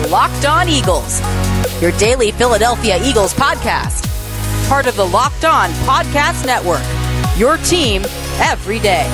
are Locked On Eagles, your daily Philadelphia Eagles podcast. Part of the Locked On Podcast Network, your team every day.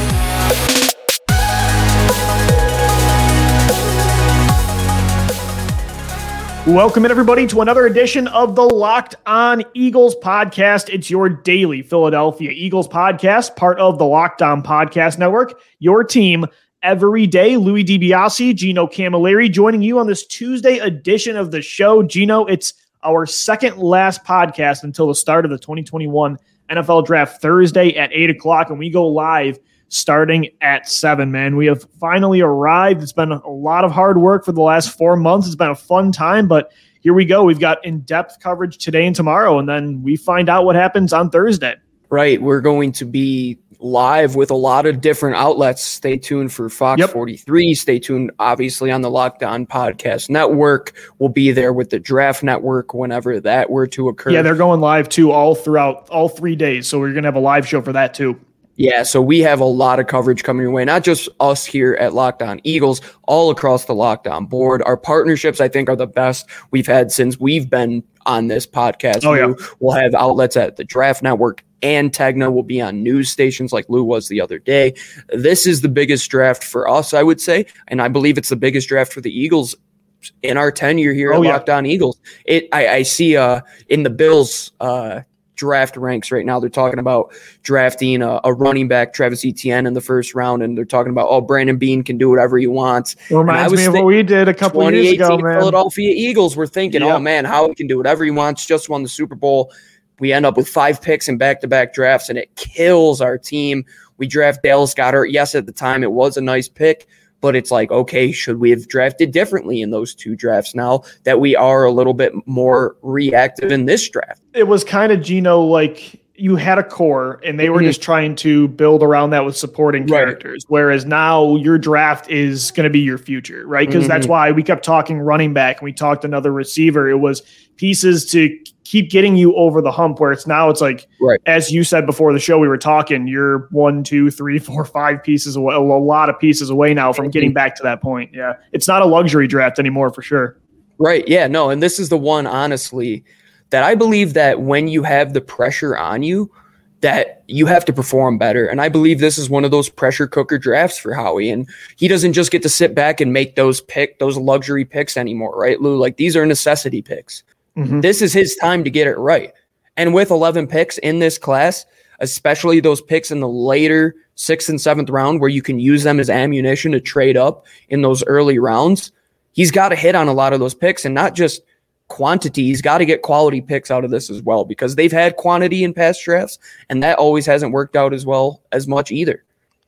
Welcome everybody, to another edition of the Locked On Eagles podcast. It's your daily Philadelphia Eagles podcast, part of the Locked On Podcast Network. Your team every day. Louis DiBiase, Gino Camilleri joining you on this Tuesday edition of the show. Gino, it's our second last podcast until the start of the 2021 NFL Draft Thursday at 8 o'clock, and we go live starting at 7, man. We have finally arrived. It's been a lot of hard work for the last four months. It's been a fun time, but here we go. We've got in depth coverage today and tomorrow, and then we find out what happens on Thursday. Right. We're going to be live with a lot of different outlets. Stay tuned for Fox yep. 43. Stay tuned, obviously, on the Locked On Podcast Network. We'll be there with the Draft Network whenever that were to occur. Yeah, they're going live too all throughout all three days. So we're going to have a live show for that too. Yeah, so we have a lot of coverage coming your way, not just us here at Locked On Eagles, all across the Locked On board. Our partnerships, I think, are the best we've had since we've been on this podcast. Oh, yeah. We'll have outlets at the Draft Network and Tegna will be on news stations like Lou was the other day. This is the biggest draft for us, I would say, and I believe it's the biggest draft for the Eagles in our tenure here oh, at yeah. Locked On Eagles. It I, I see uh in the Bills uh draft ranks right now. They're talking about drafting a, a, running back, Travis Etienne, in the first round, and they're talking about oh, Brandon Beane can do whatever he wants. It reminds me of what we did a couple years ago, man. Philadelphia Eagles were thinking, yep. oh man, how he can do whatever he wants. Just won the Super Bowl. We end up with five picks in back-to-back drafts, and it kills our team. We draft Dallas Goedert. Yes, at the time it was a nice pick, but it's like, okay, should we have drafted differently in those two drafts now that we are a little bit more reactive in this draft? It was kind of Gino like you had a core and they were mm-hmm. just trying to build around that with supporting characters. Right. Whereas now your draft is going to be your future, right? Because mm-hmm. that's why we kept talking running back and we talked another receiver. It was pieces to keep getting you over the hump where it's now it's like right. as you said before the show we were talking you're one two three four five pieces away a lot of pieces away now from getting back to that point. Yeah. It's not a luxury draft anymore for sure. Right. Yeah no and this is the one honestly that i believe that when you have the pressure on you that you have to perform better. And i believe this is one of those pressure cooker drafts for howie. And he doesn't just get to sit back and make those pick those luxury picks anymore right lou? Like these are necessity picks Mm-hmm. This is his time to get it right. And with 11 picks in this class, especially those picks in the later sixth and seventh round where you can use them as ammunition to trade up in those early rounds, he's got to hit on a lot of those picks and not just quantity. He's got to get quality picks out of this as well because they've had quantity in past drafts and that always hasn't worked out as well as much either.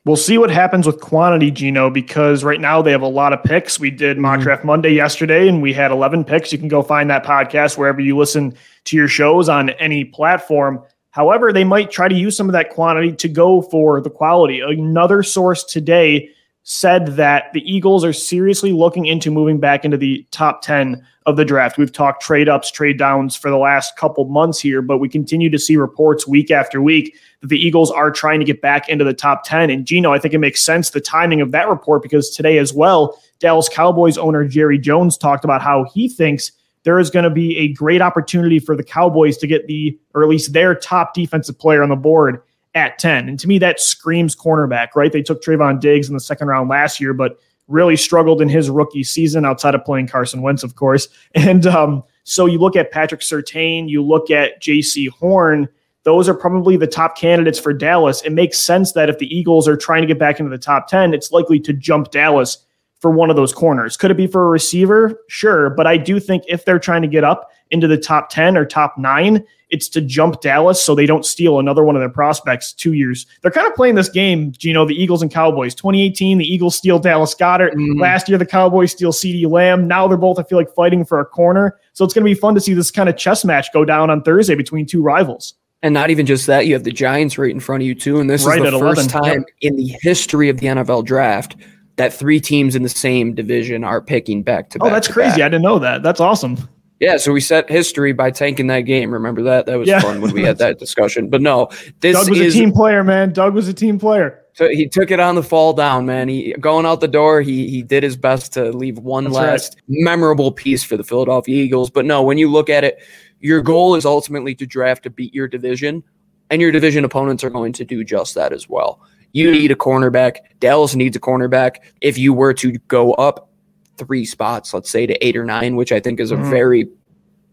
We'll see what happens with quantity, Gino, because right now they have a lot of picks. We did mock mm-hmm. draft Monday yesterday, and we had 11 picks. You can go find that podcast wherever you listen to your shows on any platform. However, they might try to use some of that quantity to go for the quality. Another source today said that the Eagles are seriously looking into moving back into the top 10 of the draft. We've talked trade ups, trade downs for the last couple months here, but we continue to see reports week after week that the Eagles are trying to get back into the top 10. And Gino, I think it makes sense the timing of that report because today as well, Dallas Cowboys owner Jerry Jones talked about how he thinks there is going to be a great opportunity for the Cowboys to get the, or at least their top defensive player on the board at 10. And to me, that screams cornerback, right? They took Trevon Diggs in the second round last year, but really struggled in his rookie season outside of playing Carson Wentz, of course. And um, so you look at Patrick Surtain, you look at Jaycee Horn. Those are probably the top candidates for Dallas. It makes sense that if the Eagles are trying to get back into the top 10, it's likely to jump Dallas for one of those corners. Could it be for a receiver? Sure. But I do think if they're trying to get up into the top 10 or top nine, it's to jump Dallas so they don't steal another one of their prospects two years. They're kind of playing this game, you know, the Eagles and Cowboys. 2018, the Eagles steal Dallas Goedert. Mm-hmm. Last year, the Cowboys steal CeeDee Lamb. Now they're both, I feel like, fighting for a corner. So it's going to be fun to see this kind of chess match go down on Thursday between two rivals. And not even just that, you have the Giants right in front of you, too. And this right is the first 11. time yep. in the history of the NFL draft that three teams in the same division are picking back to oh, back. Oh, that's crazy. Back. I didn't know that. That's awesome. Yeah, so we set history by tanking that game. Remember that? That was yeah. fun when we had that discussion. But no, this Doug was is, a team player, man. Doug was a team player. So he took it on the fall down, man. He going out the door. He he did his best to leave one That's last right. memorable piece for the Philadelphia Eagles. But no, when you look at it, your goal is ultimately to draft to beat your division, and your division opponents are going to do just that as well. You need a cornerback. Dallas needs a cornerback. If you were to go up three spots, let's say to eight or nine, which I think is a mm-hmm. very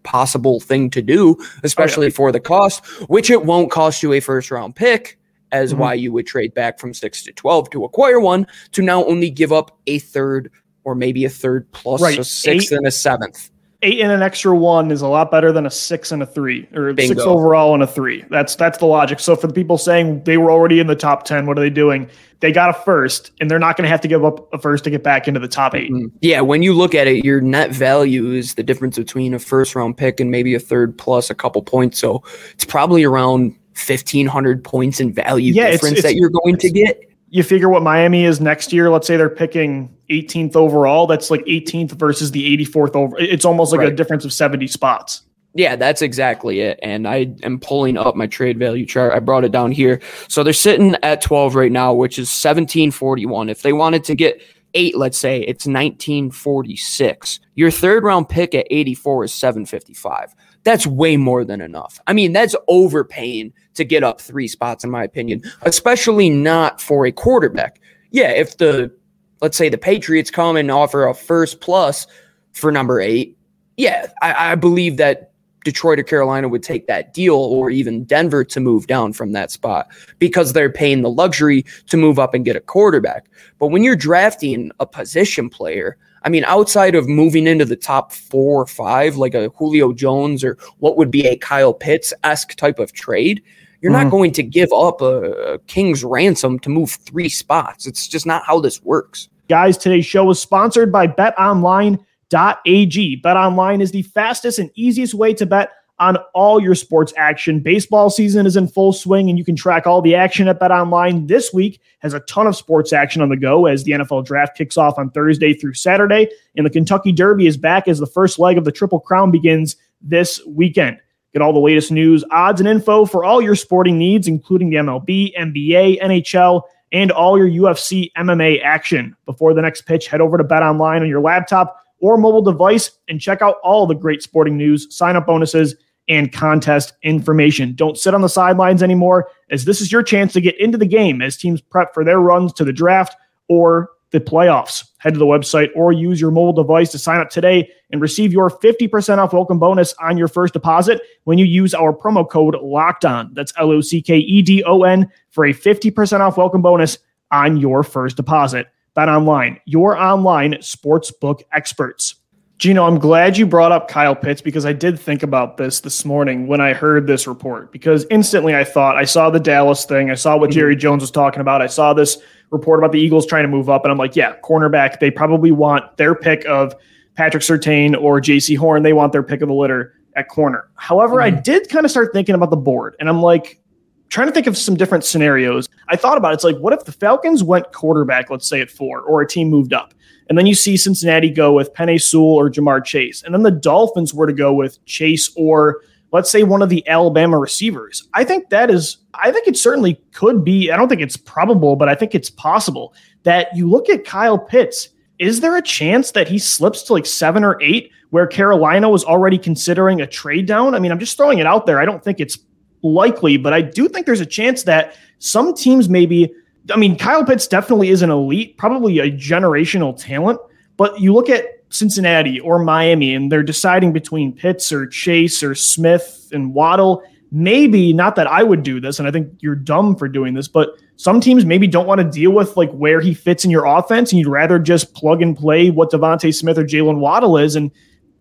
possible thing to do, especially oh, yeah. for the cost, which it won't cost you a first round pick, as mm-hmm. why you would trade back from six to 12 to acquire one, to now only give up a third or maybe a third plus right. a sixth Eight. and a seventh eight and an extra one is a lot better than a six and a three or Bingo. six overall and a three. That's that's the logic. So for the people saying they were already in the top ten, what are they doing? They got a first, and they're not going to have to give up a first to get back into the top 8 mm-hmm. Yeah, when you look at it, your net value is the difference between a first round pick and maybe a third plus a couple points. So it's probably around fifteen hundred points in value yeah, difference it's, it's, that you're going to get you figure what Miami is next year. Let's say they're picking 18th overall. That's like 18th versus the 84th over. It's almost like right. a difference of 70 spots. Yeah, that's exactly it. And I am pulling up my trade value chart. I brought it down here. So they're sitting at 12 right now, which is 1741. If they wanted to get eight, let's say it's 1946. Your third round pick at 84 is 755 that's way more than enough. I mean, that's overpaying to get up three spots, in my opinion, especially not for a quarterback. Yeah, if the, let's say the Patriots come and offer a first plus for number eight, yeah, I, I believe that Detroit or Carolina would take that deal, or even Denver to move down from that spot because they're paying the luxury to move up and get a quarterback. But when you're drafting a position player, I mean, outside of moving into the top four or five, like a Julio Jones or what would be a Kyle Pitts esque type of trade, you're mm-hmm. not going to give up a, a king's ransom to move three spots. It's just not how this works. Guys, today's show is sponsored by betonline.ag. BetOnline is the fastest and easiest way to bet on all your sports action. Baseball season is in full swing, and you can track all the action at BetOnline. This week has a ton of sports action on the go as the NFL draft kicks off on Thursday through Saturday, and the Kentucky Derby is back as the first leg of the Triple Crown begins this weekend. Get all the latest news, odds, and info for all your sporting needs, including the MLB, NBA, NHL, and all your UFC MMA action. Before the next pitch, head over to Bet Online on your laptop or mobile device and check out all the great sporting news, sign up bonuses, and contest information. Don't sit on the sidelines anymore, as this is your chance to get into the game as teams prep for their runs to the draft or the playoffs. Head to the website or use your mobile device to sign up today and receive your 50% off welcome bonus on your first deposit when you use our promo code locked on. That's L O C K E D O N for a 50% off welcome bonus on your first deposit. Bet online, your online sportsbook experts. Gino, I'm glad you brought up Kyle Pitts because I did think about this this morning when I heard this report. Because instantly I thought I saw the Dallas thing, I saw what mm-hmm. Jerry Jones was talking about, I saw this report about the Eagles trying to move up, and I'm like, yeah, cornerback. They probably want their pick of Patrick Surtain or Jaycee Horn. They want their pick of the litter at corner. However, mm-hmm. I did kind of start thinking about the board, and I'm like, trying to think of some different scenarios. I thought about it. It's like, what if the Falcons went quarterback, let's say at four, or a team moved up? And then you see Cincinnati go with Penei Sewell or Ja'Marr Chase. And then the Dolphins were to go with Chase or let's say one of the Alabama receivers. I think that is, I think it certainly could be. I don't think it's probable, but I think it's possible that you look at Kyle Pitts. Is there a chance that he slips to like seven or eight where Carolina was already considering a trade down? I mean, I'm just throwing it out there. I don't think it's likely, but I do think there's a chance that some teams maybe I mean, Kyle Pitts definitely is an elite, probably a generational talent. But you look at Cincinnati or Miami, and they're deciding between Pitts or Chase or Smith and Waddle. Maybe not that I would do this, and I think you're dumb for doing this, but some teams maybe don't want to deal with like where he fits in your offense, and you'd rather just plug and play what DeVonta Smith or Jaylen Waddle is, and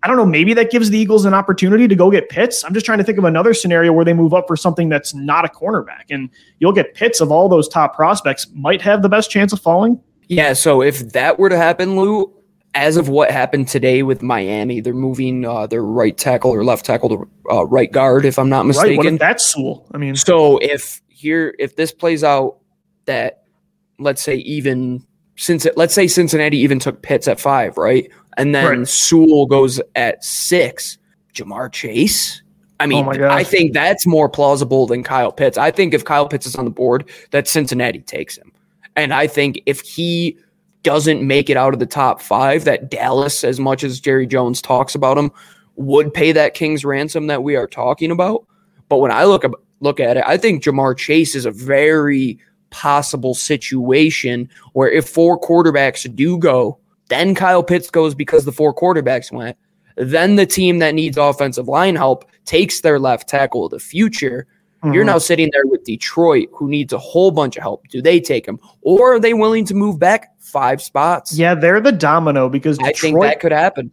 I don't know, maybe that gives the Eagles an opportunity to go get Pitts. I'm just trying to think of another scenario where they move up for something that's not a cornerback. And you'll get Pitts of all those top prospects, might have the best chance of falling. Yeah. So if that were to happen, Lou, as of what happened today with Miami, they're moving uh, their right tackle or left tackle to uh, right guard, if I'm not mistaken. Right. What if that's Sewell? I mean, so if here, if this plays out that, let's say, even since it, let's say Cincinnati even took Pitts at five, right? And then right. Sewell goes at six. Ja'Marr Chase. I mean, oh I think that's more plausible than Kyle Pitts. I think if Kyle Pitts is on the board, that Cincinnati takes him. And I think if he doesn't make it out of the top five, that Dallas, as much as Jerry Jones talks about him, would pay that king's ransom that we are talking about. But when I look look at it, I think Ja'Marr Chase is a very possible situation where if four quarterbacks do go, then Kyle Pitts goes because the four quarterbacks went. Then the team that needs offensive line help takes their left tackle of the future. Mm-hmm. You're now sitting there with Detroit, who needs a whole bunch of help. Do they take him, or are they willing to move back five spots? Yeah, they're the domino because Detroit, I think that could happen.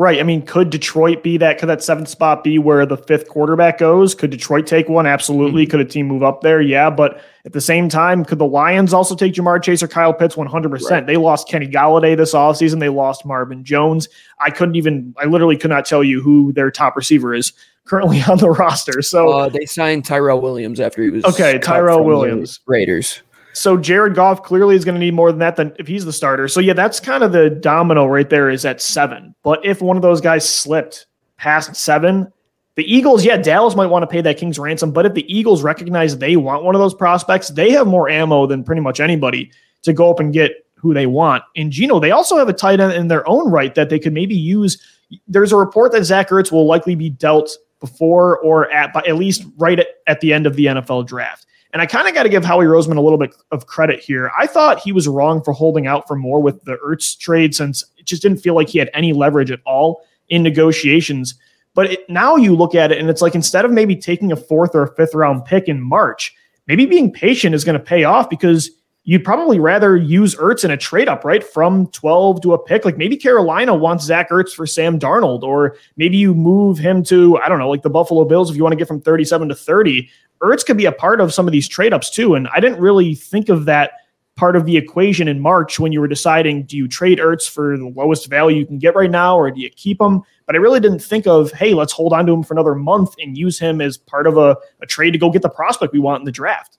Right. I mean, could Detroit be that? Could that seventh spot be where the fifth quarterback goes? Could Detroit take one? Absolutely. Mm-hmm. Could a team move up there? Yeah. But at the same time, could the Lions also take Ja'Marr Chase or Kyle Pitts 100%? Right. They lost Kenny Golladay this offseason. They lost Marvin Jones. I couldn't even, I literally could not tell you who their top receiver is currently on the roster. So uh, they signed Tyrell Williams after he was okay. Tyrell Williams, Raiders. So Jared Goff clearly is going to need more than that than if he's the starter. So yeah, that's kind of the domino right there is at seven. But if one of those guys slipped past seven, the Eagles, yeah, Dallas might want to pay that King's ransom. But if the Eagles recognize they want one of those prospects, they have more ammo than pretty much anybody to go up and get who they want. In Gino, they also have a tight end in their own right that they could maybe use. There's a report that Zach Ertz will likely be dealt before or at at least right at, at the end of the NFL draft. And I kind of got to give Howie Roseman a little bit of credit here. I thought he was wrong for holding out for more with the Ertz trade since it just didn't feel like he had any leverage at all in negotiations. But it, now you look at it and it's like instead of maybe taking a fourth or a fifth round pick in March, maybe being patient is going to pay off because you'd probably rather use Ertz in a trade up, right? From 12 to a pick. Like maybe Carolina wants Zach Ertz for Sam Darnold, or maybe you move him to, I don't know, like the Buffalo Bills if you want to get from 37 to 30. Ertz could be a part of some of these trade ups too. And I didn't really think of that part of the equation in March when you were deciding do you trade Ertz for the lowest value you can get right now or do you keep him? But I really didn't think of, hey, let's hold on to him for another month and use him as part of a, a trade to go get the prospect we want in the draft.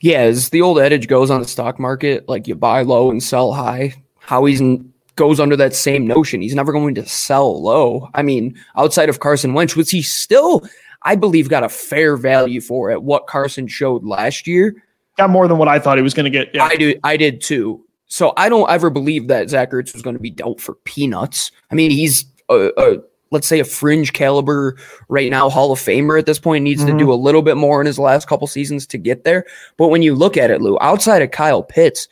Yeah, as the old adage goes on the stock market, like you buy low and sell high. Howie's goes under that same notion. He's never going to sell low. I mean, outside of Carson Wentz, was he still I believe got a fair value for it. What Carson showed last year got more than what I thought he was going to get. Yeah. I do. I did too. So I don't ever believe that Zach Ertz was going to be dealt for peanuts. I mean, he's a, a let's say a fringe caliber right now Hall of Famer at this point needs mm-hmm. to do a little bit more in his last couple seasons to get there. But when you look at it, Lou, outside of Kyle Pitts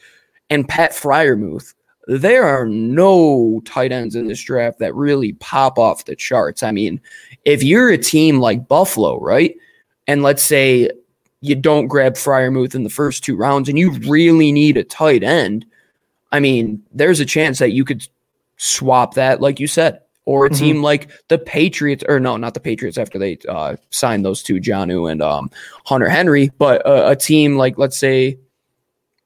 and Pat Freiermuth, there are no tight ends in this draft that really pop off the charts. I mean, if you're a team like Buffalo, right? And let's say you don't grab Freiermuth in the first two rounds and you really need a tight end, I mean, there's a chance that you could swap that, like you said, or a mm-hmm. team like the Patriots, or no, not the Patriots after they uh, signed those two, Jonnu and um, Hunter Henry, but uh, a team like, let's say,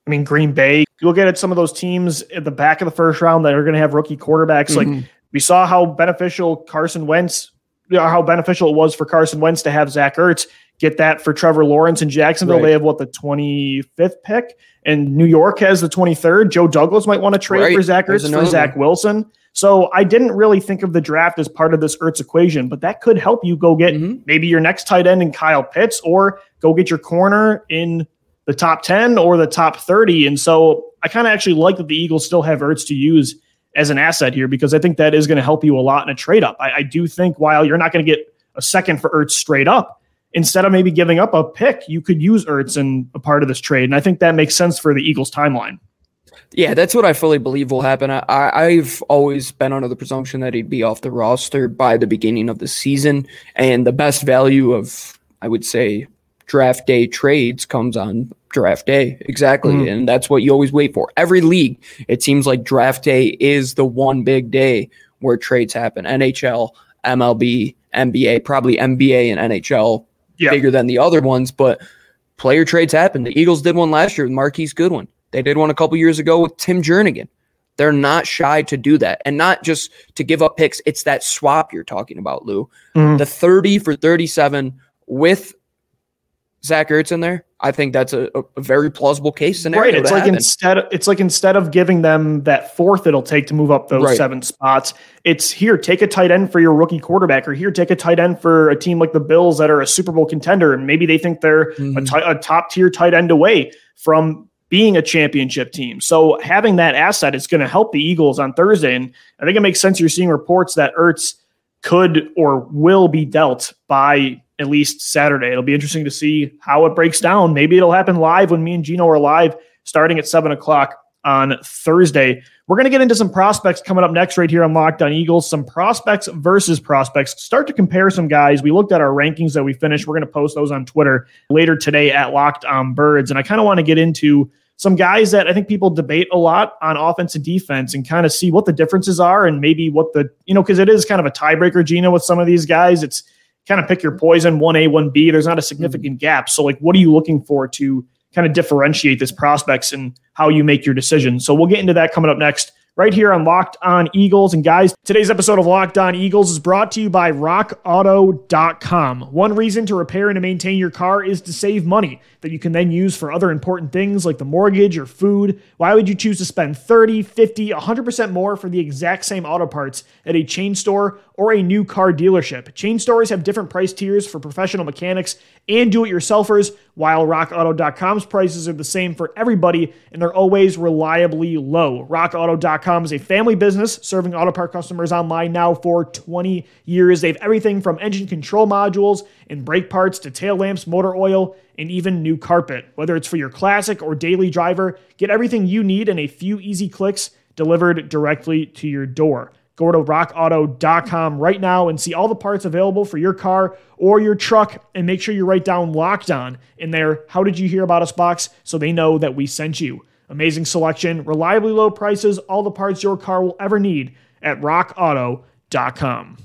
I mean, Green Bay. You look at some of those teams at the back of the first round that are going to have rookie quarterbacks. Mm-hmm. Like we saw how beneficial Carson Wentz how beneficial it was for Carson Wentz to have Zach Ertz. Get that for Trevor Lawrence in Jacksonville. Right. They have what the 25th pick, and New York has the 23rd. Joe Douglas might want to trade right. for Zach Ertz for Zach Wilson. So I didn't really think of the draft as part of this Ertz equation, but that could help you go get mm-hmm. maybe your next tight end in Kyle Pitts, or go get your corner in the top 10 or the top 30. And so I kind of actually like that the Eagles still have Ertz to use as an asset here because I think that is going to help you a lot in a trade up. I, I do think while you're not going to get a second for Ertz straight up, instead of maybe giving up a pick, you could use Ertz in a part of this trade. And I think that makes sense for the Eagles timeline. Yeah, that's what I fully believe will happen. I, have always been under the presumption that he'd be off the roster by the beginning of the season. And the best value of, I would say, draft day trades comes on draft day. Exactly. Mm-hmm. And that's what you always wait for. Every league, it seems like draft day is the one big day where trades happen. NHL, MLB, NBA, probably NBA and NHL yeah. bigger than the other ones, but player trades happen. The Eagles did one last year with Marquise Goodwin. They did one a couple years ago with Tim Jernigan. They're not shy to do that. And not just to give up picks, it's that swap you're talking about, Lou. Mm-hmm. The 30 for 37 with Zach Ertz in there, I think that's a, a very plausible case scenario. Right. It's like happen. instead of, it's like instead of giving them that fourth it'll take to move up those right. seven spots, it's here, take a tight end for your rookie quarterback, or here, take a tight end for a team like the Bills that are a Super Bowl contender, and maybe they think they're mm-hmm. a, t- a top tier tight end away from being a championship team. So having that asset is going to help the Eagles on Thursday. And I think it makes sense you're seeing reports that Ertz could or will be dealt by at least Saturday. It'll be interesting to see how it breaks down. Maybe it'll happen live when me and Gino are live starting at seven o'clock on Thursday. We're going to get into some prospects coming up next, right here on Locked On Eagles. Some prospects versus prospects. Start to compare some guys. We looked at our rankings that we finished. We're going to post those on Twitter later today at Locked On Birds. And I kind of want to get into some guys that I think people debate a lot on offense and defense and kind of see what the differences are and maybe what the, you know, because it is kind of a tiebreaker, Gino, with some of these guys. It's kind of pick your poison 1A, 1B. There's not a significant mm. gap. So, like, what are you looking for to kind of differentiate this prospects and how you make your decision? So, we'll get into that coming up next right here on Locked On Eagles. And guys, today's episode of Locked On Eagles is brought to you by RockAuto.com. One reason to repair and to maintain your car is to save money that you can then use for other important things like the mortgage or food. Why would you choose to spend 30, 50, 100% more for the exact same auto parts at a chain store or a new car dealership? Chain stores have different price tiers for professional mechanics and do it yourselfers, while RockAuto.com's prices are the same for everybody and they're always reliably low. RockAuto.com is a family business serving auto part customers online now for 20 years. They have everything from engine control modules and brake parts to tail lamps, motor oil, and even new carpet. Whether it's for your classic or daily driver, get everything you need in a few easy clicks delivered directly to your door. Go to rockauto.com right now and see all the parts available for your car or your truck and make sure you write down locked on in there. How did you hear about us box so they know that we sent you? Amazing selection, reliably low prices, all the parts your car will ever need at rockauto.com.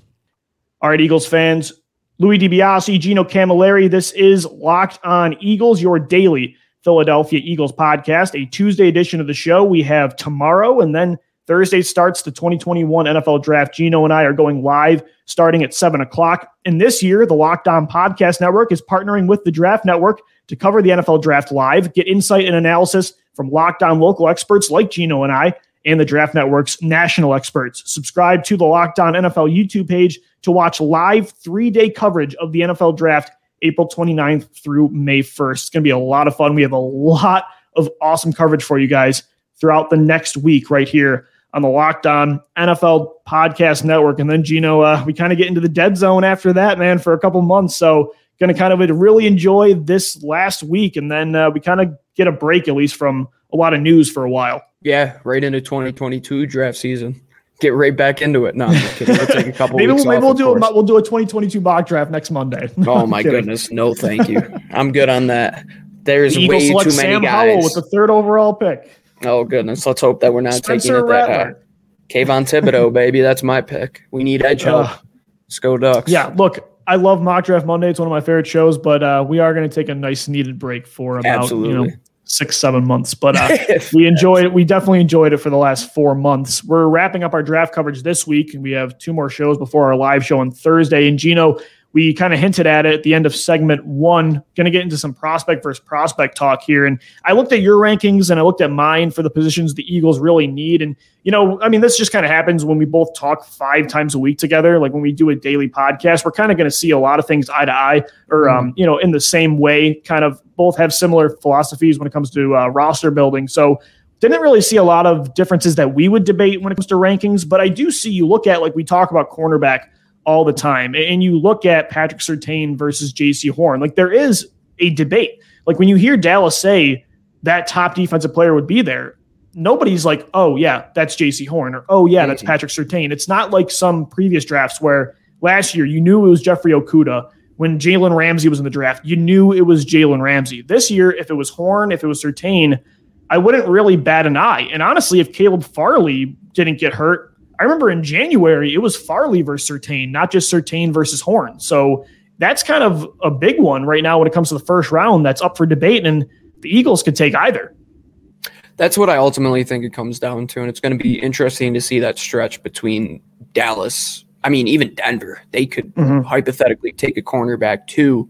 All right, Eagles fans, Louis DiBiase, Gino Camilleri, this is Locked on Eagles, your daily Philadelphia Eagles podcast, a Tuesday edition of the show. We have tomorrow and then Thursday starts the 2021 NFL Draft. Gino and I are going live starting at 7 o'clock. And this year, the Locked On Podcast Network is partnering with the Draft Network to cover the NFL Draft live, get insight and analysis from Locked On local experts like Gino and I, and the Draft Network's national experts. Subscribe to the Locked On NFL YouTube page to watch live three day coverage of the NFL Draft April 29th through May 1st. It's going to be a lot of fun. We have a lot of awesome coverage for you guys throughout the next week right here on the Locked On NFL Podcast Network. And then, Gino, uh, we kind of get into the dead zone after that, man, for a couple months. So, going to kind of really enjoy this last week. And then uh, we kind of get a break, at least from a lot of news for a while. Yeah, right into 2022 draft season. Get right back into it. No, we'll take a couple. maybe we'll, maybe we'll do a we'll do a 2022 mock draft next Monday. Oh my goodness, no, thank you. I'm good on that. There's the way too many Sam guys. Howell with the third overall pick. Oh goodness, let's hope that we're not Spencer taking it that high. Kayvon Thibodeaux, baby, that's my pick. We need edge help. Uh, Let's go Ducks. Yeah, look, I love Mock Draft Monday. It's one of my favorite shows, but uh, we are going to take a nice needed break for about Absolutely. you know six seven months. But uh, we enjoyed it. We definitely enjoyed it for the last four months. We're wrapping up our draft coverage this week, and we have two more shows before our live show on Thursday. And Gino, we kind of hinted at it at the end of segment one. Going to get into some prospect versus prospect talk here. And I looked at your rankings and I looked at mine for the positions the Eagles really need. And, you know, I mean, this just kind of happens when we both talk five times a week together. Like when we do a daily podcast, we're kind of going to see a lot of things eye to eye or, um, mm-hmm. you know, in the same way, kind of both have similar philosophies when it comes to uh, roster building. So, didn't really see a lot of differences that we would debate when it comes to rankings, but I do see you look at like we talk about cornerback all the time. And you look at Patrick Surtain versus Jaycee Horn, like there is a debate. Like when you hear Dallas say that top defensive player would be there, nobody's like, oh, yeah, that's Jaycee Horn or oh, yeah, that's Patrick Surtain. It's not like some previous drafts where last year you knew it was Jeffrey Okudah. When Jalen Ramsey was in the draft, you knew it was Jalen Ramsey. This year, if it was Horn, if it was Surtain, I wouldn't really bat an eye. And honestly, if Caleb Farley didn't get hurt, I remember in January, it was Farley versus Surtain, not just Surtain versus Horn. So that's kind of a big one right now when it comes to the first round that's up for debate. And the Eagles could take either. That's what I ultimately think it comes down to. And it's going to be interesting to see that stretch between Dallas. I mean, even Denver, they could mm-hmm. hypothetically take a cornerback too.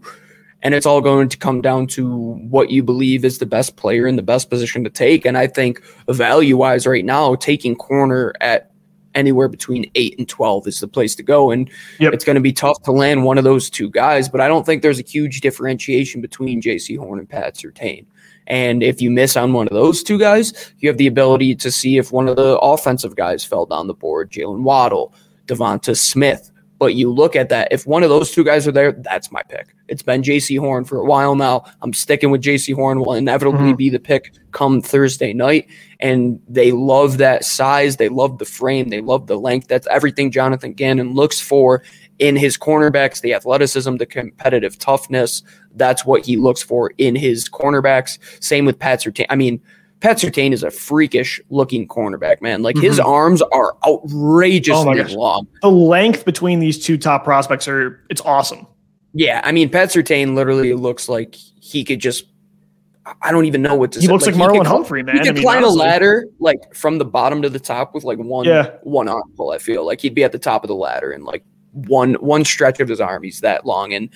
And it's all going to come down to what you believe is the best player in the best position to take. And I think value wise, right now, taking corner at anywhere between eight and 12 is the place to go. And yep. it's going to be tough to land one of those two guys, but I don't think there's a huge differentiation between Jaycee Horn and Pat Surtain. And if you miss on one of those two guys, you have the ability to see if one of the offensive guys fell down the board, Jaylen Waddle, DeVonta Smith. But you look at that, if one of those two guys are there, that's my pick. It's been Jaycee Horn for a while now. I'm sticking with Jaycee Horn. Will inevitably mm-hmm. be the pick come Thursday night. And they love that size. They love the frame. They love the length. That's everything Jonathan Gannon looks for in his cornerbacks, the athleticism, the competitive toughness. That's what he looks for in his cornerbacks. Same with Pat Surtain. I mean, Pat Surtain is a freakish looking cornerback, man. Like mm-hmm. his arms are outrageously oh long. The length between these two top prospects are it's awesome. Yeah, I mean, Pat Surtain literally looks like he could just I don't even know what to say. he say. looks like, like Marlon Humphrey, man. He could I mean, climb honestly. a ladder like from the bottom to the top with like one yeah. one arm pull. I feel like he'd be at the top of the ladder and like one one stretch of his arm. He's that long, and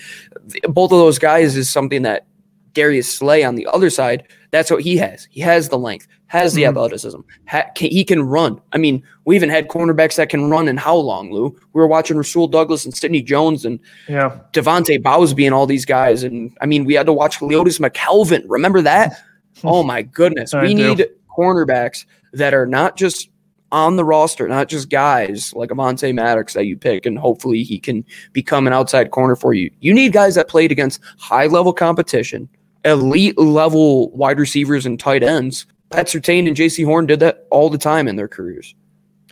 both of those guys is something that Darius Slay on the other side. That's what he has. He has the length, has the mm-hmm. athleticism. Ha- can, he can run. I mean, we even had cornerbacks that can run. And how long, Lou? We were watching Rasul Douglas and Sidney Jones and yeah, Devontae Bowsby and all these guys. And I mean, we had to watch Leodis McKelvin. Remember that? oh my goodness, we need cornerbacks that are not just on the roster, not just guys like Avonte Maddox that you pick, and hopefully he can become an outside corner for you. You need guys that played against high level competition, elite level wide receivers and tight ends. Pat Surtain and Jaycee Horn did that all the time in their careers.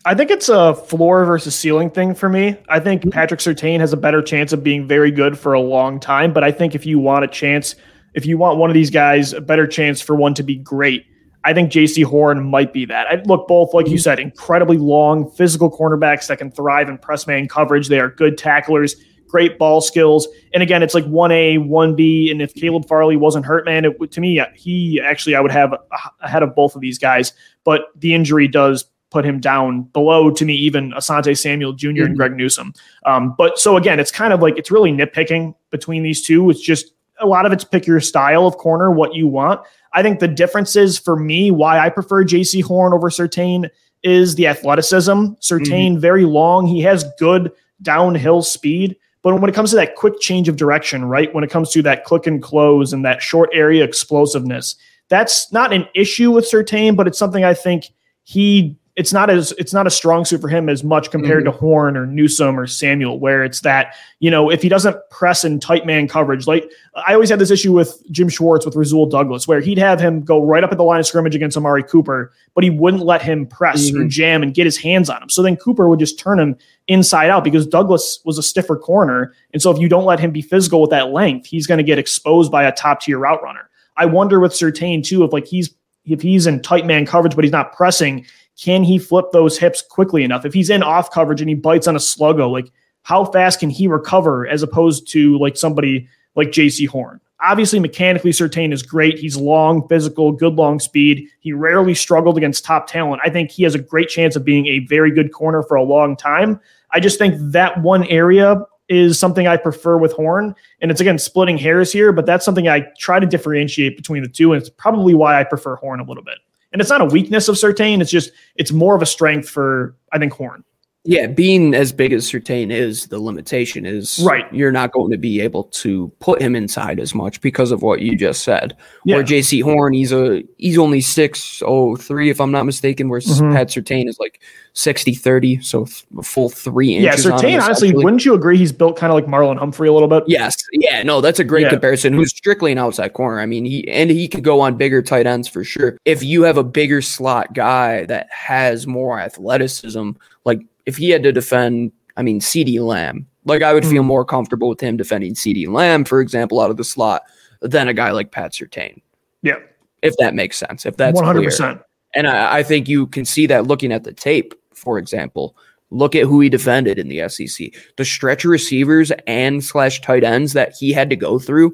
I think it's a floor versus ceiling thing for me. I think mm-hmm. Patrick Surtain has a better chance of being very good for a long time, but I think if you want a chance, if you want one of these guys, a better chance for one to be great, I think Jaycee Horn might be that. I look both, like you said, incredibly long, physical cornerbacks that can thrive in press man coverage. They are good tacklers, great ball skills. And again, it's like 1A, 1B. And if Caleb Farley wasn't hurt, man, it, to me, he actually, I would have ahead of both of these guys. But the injury does put him down below, to me, even Asante Samuel junior mm-hmm. and Greg Newsome. Um, but so again, it's kind of like it's really nitpicking between these two. It's just a lot of it's pick your style of corner, what you want. I think the differences for me, why I prefer Jaycee Horn over Surtain, is the athleticism. Surtain, mm-hmm. very long. He has good downhill speed. But when it comes to that quick change of direction, right? When it comes to that click and close and that short area explosiveness, that's not an issue with Surtain, but it's something I think he it's not as it's not a strong suit for him as much compared mm-hmm. to Horn or Newsome or Samuel, where it's that you know if he doesn't press in tight man coverage, like I always had this issue with Jim Schwartz with Rasul Douglas, where he'd have him go right up at the line of scrimmage against Amari Cooper, but he wouldn't let him press mm-hmm. or jam and get his hands on him. So then Cooper would just turn him inside out because Douglas was a stiffer corner, and so if you don't let him be physical with that length, he's going to get exposed by a top tier route runner. I wonder with Surtain too if like he's if he's in tight man coverage but he's not pressing can he flip those hips quickly enough? If he's in off coverage and he bites on a sluggo, like how fast can he recover as opposed to like somebody like Jaycee Horn? Obviously, mechanically, Surtain is great. He's long, physical, good long speed. He rarely struggled against top talent. I think he has a great chance of being a very good corner for a long time. I just think that one area is something I prefer with Horn. And it's again splitting hairs here, but that's something I try to differentiate between the two. And it's probably why I prefer Horn a little bit. And it's not a weakness of Surtain. It's just it's more of a strength for I think Horn. Yeah, being as big as Surtain is, the limitation is right. You're not going to be able to put him inside as much because of what you just said. Yeah. Or Jaycee Horn, he's a he's only six oh three if I'm not mistaken. Where mm-hmm. Pat Surtain is like 60 30, so a full three inches. Yeah, Surtain, honestly, wouldn't you agree he's built kind of like Marlon Humphrey a little bit? Yes. Yeah, no, that's a great yeah. comparison. Who's strictly an outside corner. I mean, he and he could go on bigger tight ends for sure. If you have a bigger slot guy that has more athleticism, like if he had to defend, I mean, CeeDee Lamb, like I would feel more comfortable with him defending CeeDee Lamb, for example, out of the slot than a guy like Pat Surtain. Yeah. If that makes sense. If that's 100%. Clear. And I, I think you can see that looking at the tape for example. Look at who he defended in the SEC. The stretch receivers and slash tight ends that he had to go through,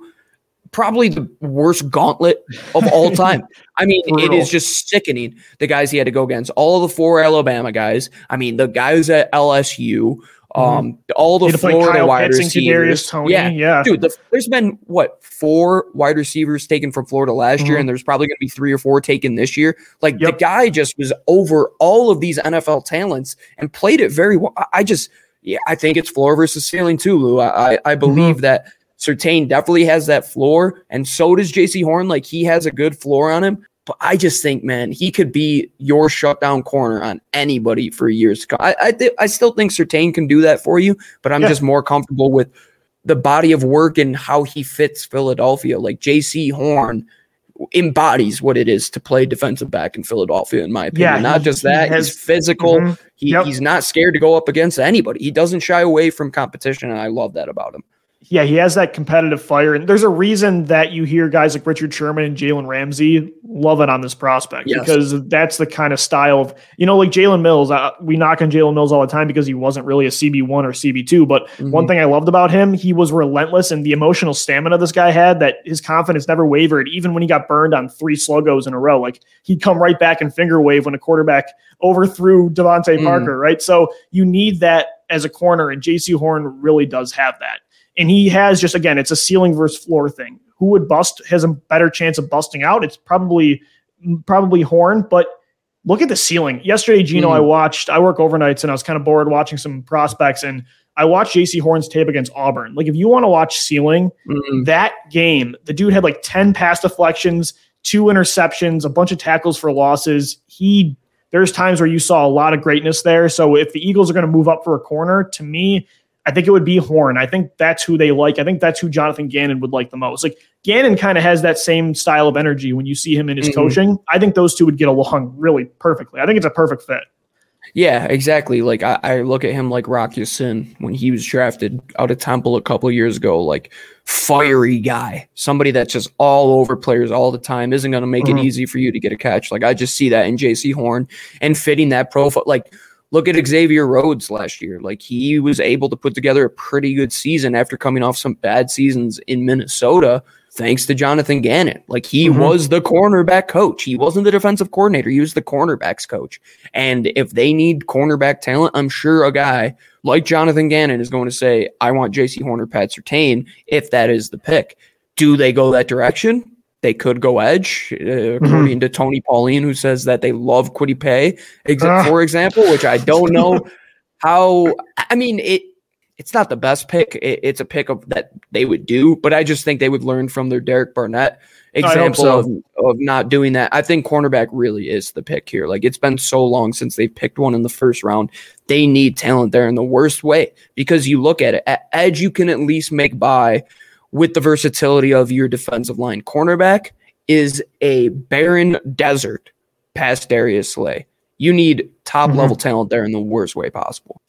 probably the worst gauntlet of all time. I mean, it is just sickening. The guys he had to go against, all the four Alabama guys. I mean, the guys at LSU, Mm-hmm. Um, all the Florida wide receivers. Tony. Yeah, yeah, dude. The, there's been what four wide receivers taken from Florida last mm-hmm. year, and there's probably going to be three or four taken this year. Like yep. the guy just was over all of these NFL talents and played it very well. I just, yeah, I think it's floor versus ceiling too, Lou. I, I believe mm-hmm. that Surtain definitely has that floor, and so does Jaycee Horn. Like he has a good floor on him. But I just think, man, he could be your shutdown corner on anybody for years to come. I I, th- I still think Surtain can do that for you, but I'm Yeah. just more comfortable with the body of work and how he fits Philadelphia. Like Jaycee Horn embodies what it is to play defensive back in Philadelphia, in my opinion. Yeah, Not just that, has- he's physical. Mhm. He, Yep. He's not scared to go up against anybody. He doesn't shy away from competition, and I love that about him. Yeah, he has that competitive fire. And there's a reason that you hear guys like Richard Sherman and Jalen Ramsey loving on this prospect Yes. because that's the kind of style of, you know, like Jalen Mills. Uh, we knock on Jalen Mills all the time because he wasn't really a CB1 or CB2. But one Mhm. thing I loved about him, he was relentless and the emotional stamina this guy had that his confidence never wavered, even when he got burned on three sluggos in a row. Like he'd come right back and finger wave when a quarterback overthrew DeVante Mm. Parker, right? So you need that as a corner, and Jaycee Horn really does have that. And he has just again, it's a ceiling versus floor thing. Who would bust has a better chance of busting out? It's probably probably Horn, but look at the ceiling. Yesterday, Gino, Mhm. I watched. I work overnights, and I was kind of bored watching some prospects, and I watched Jaycee Horn's tape against Auburn. Like, if you want to watch ceiling, Mhm. that game, the dude had like 10 pass deflections, two interceptions, a bunch of tackles for losses. He there's times where you saw a lot of greatness there. So if the Eagles are going to move up for a corner, to me, I think it would be Horn. I think that's who they like. I think that's who Jonathan Gannon would like the most. Like Gannon kind of has that same style of energy when you see him in his Mhm. coaching. I think those two would get along really perfectly. I think it's a perfect fit. Yeah, exactly. Like I, I look at him like Rock Ya-Sin when he was drafted out of Temple a couple years ago, like fiery guy, somebody that's just all over players all the time, isn't going to make Mhm. it easy for you to get a catch. Like I just see that in Jaycee Horn and fitting that profile. Like look at Xavier Rhodes last year. Like he was able to put together a pretty good season after coming off some bad seasons in Minnesota. Thanks to Jonathan Gannon. Like he Mhm. was the cornerback coach. He wasn't the defensive coordinator. He was the cornerbacks coach. And if they need cornerback talent, I'm sure a guy like Jonathan Gannon is going to say, I want JC Horner, Pat Surtain, if that is the pick. Do they go that direction? They could go edge, uh, according to Tony Pauline, who says that they love Kwity Paye, ex- Ah. for example, which I don't know how. I mean, it. It's not the best pick. It, it's a pick of that they would do, but I just think they would learn from their Derek Barnett example so. of, of not doing that. I think cornerback really is the pick here. Like it's been so long since they've picked one in the first round. They need talent there in the worst way because you look at it at edge, you can at least make by with the versatility of your defensive line. Cornerback is a barren desert past Darius Slay. You need top Mhm. level talent there in the worst way possible.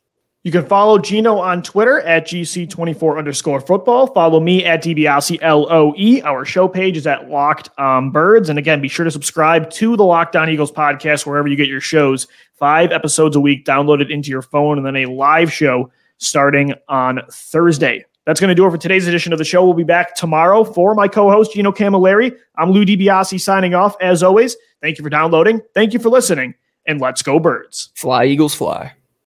You can follow Gino on Twitter at GC24 underscore football. Follow me at DiBiase LOE. Our show page is at Locked on Birds. And again, be sure to subscribe to the Locked On Eagles podcast wherever you get your shows. Five episodes a week downloaded into your phone, and then a live show starting on Thursday. That's going to do it for today's edition of the show. We'll be back tomorrow for my co host, Gino Camilleri. I'm Lou DiBiase signing off. As always, thank you for downloading. Thank you for listening, and let's go, birds. Fly Eagles fly.